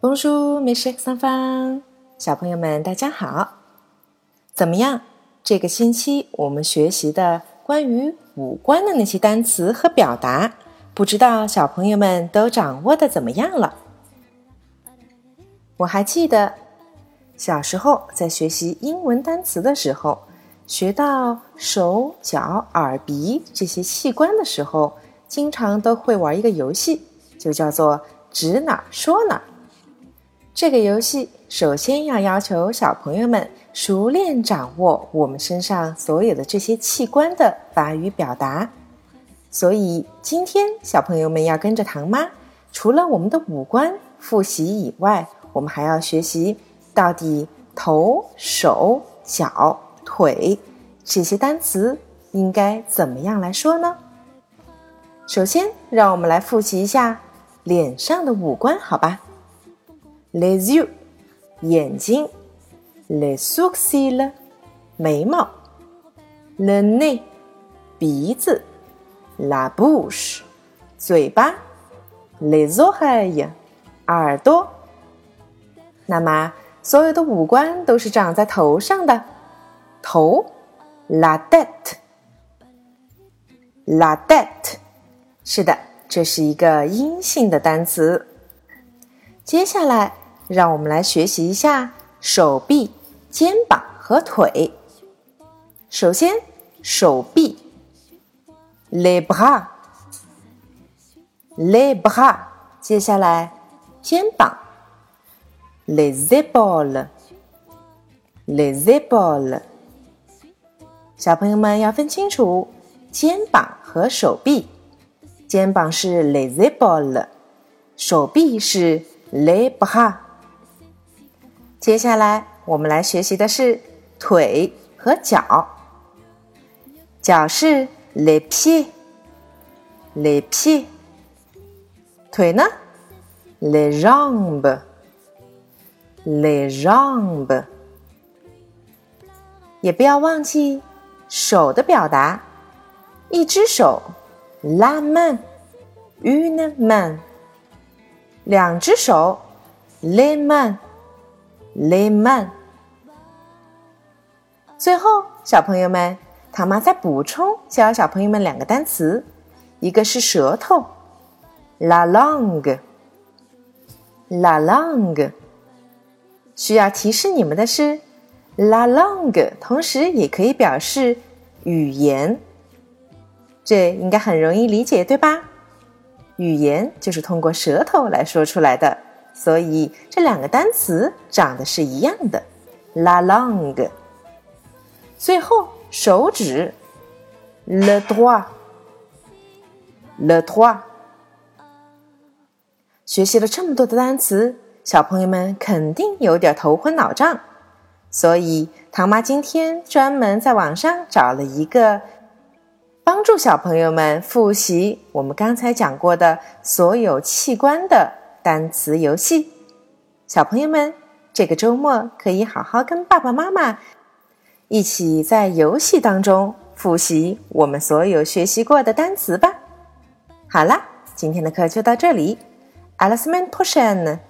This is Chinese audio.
美食三方，小朋友们大家好，怎么样？这个星期我们学习的关于五官的那些单词和表达，不知道小朋友们都掌握的怎么样了？我还记得小时候在学习英文单词的时候，学到手脚耳鼻这些器官的时候，经常都会玩一个游戏，就叫做指哪说哪。这个游戏首先要要求小朋友们熟练掌握我们身上所有的这些器官的法语表达，所以今天小朋友们要跟着唐妈，除了我们的五官复习以外，我们还要学习到底头、手、脚、腿这些单词应该怎么样来说呢？首先，让我们来复习一下脸上的五官，好吧？les yeux，眼睛；les sourcils，眉毛；le nez，鼻子；la bouche，嘴巴；les oreilles，耳朵。那么，所有的五官都是长在头上的，头，la tête，la tête，是的，这是一个阴性的单词。接下来，让我们来学习一下手臂、肩膀和腿。首先，手臂，les bras，les bras。接下来，肩膀，les épaules，les épaules。小朋友们要分清楚肩膀和手臂。肩膀是 les épaules，手臂是。Les bras。接下来我们来学习的是腿和脚。脚是 les pieds，les pieds。腿呢？les jambes，les jambes。也不要忘记手的表达，一只手，la main，une main。两只手，liman，liman。最后，小朋友们，唐妈再补充教小朋友们两个单词，一个是舌头，la langue，la langue。需要提示你们的是，la langue 同时也可以表示语言，这应该很容易理解，对吧？语言就是通过舌头来说出来的，所以这两个单词长得是一样的，la langue。最后手指，le doigt，le doigt。学习了这么多的单词，小朋友们肯定有点头昏脑胀，所以唐妈今天专门在网上找了一个。帮助小朋友们复习我们刚才讲过的所有器官的单词游戏。小朋友们，这个周末可以好好跟爸爸妈妈一起在游戏当中复习我们所有学习过的单词吧。好啦，今天的课就到这里，阿拉斯曼 n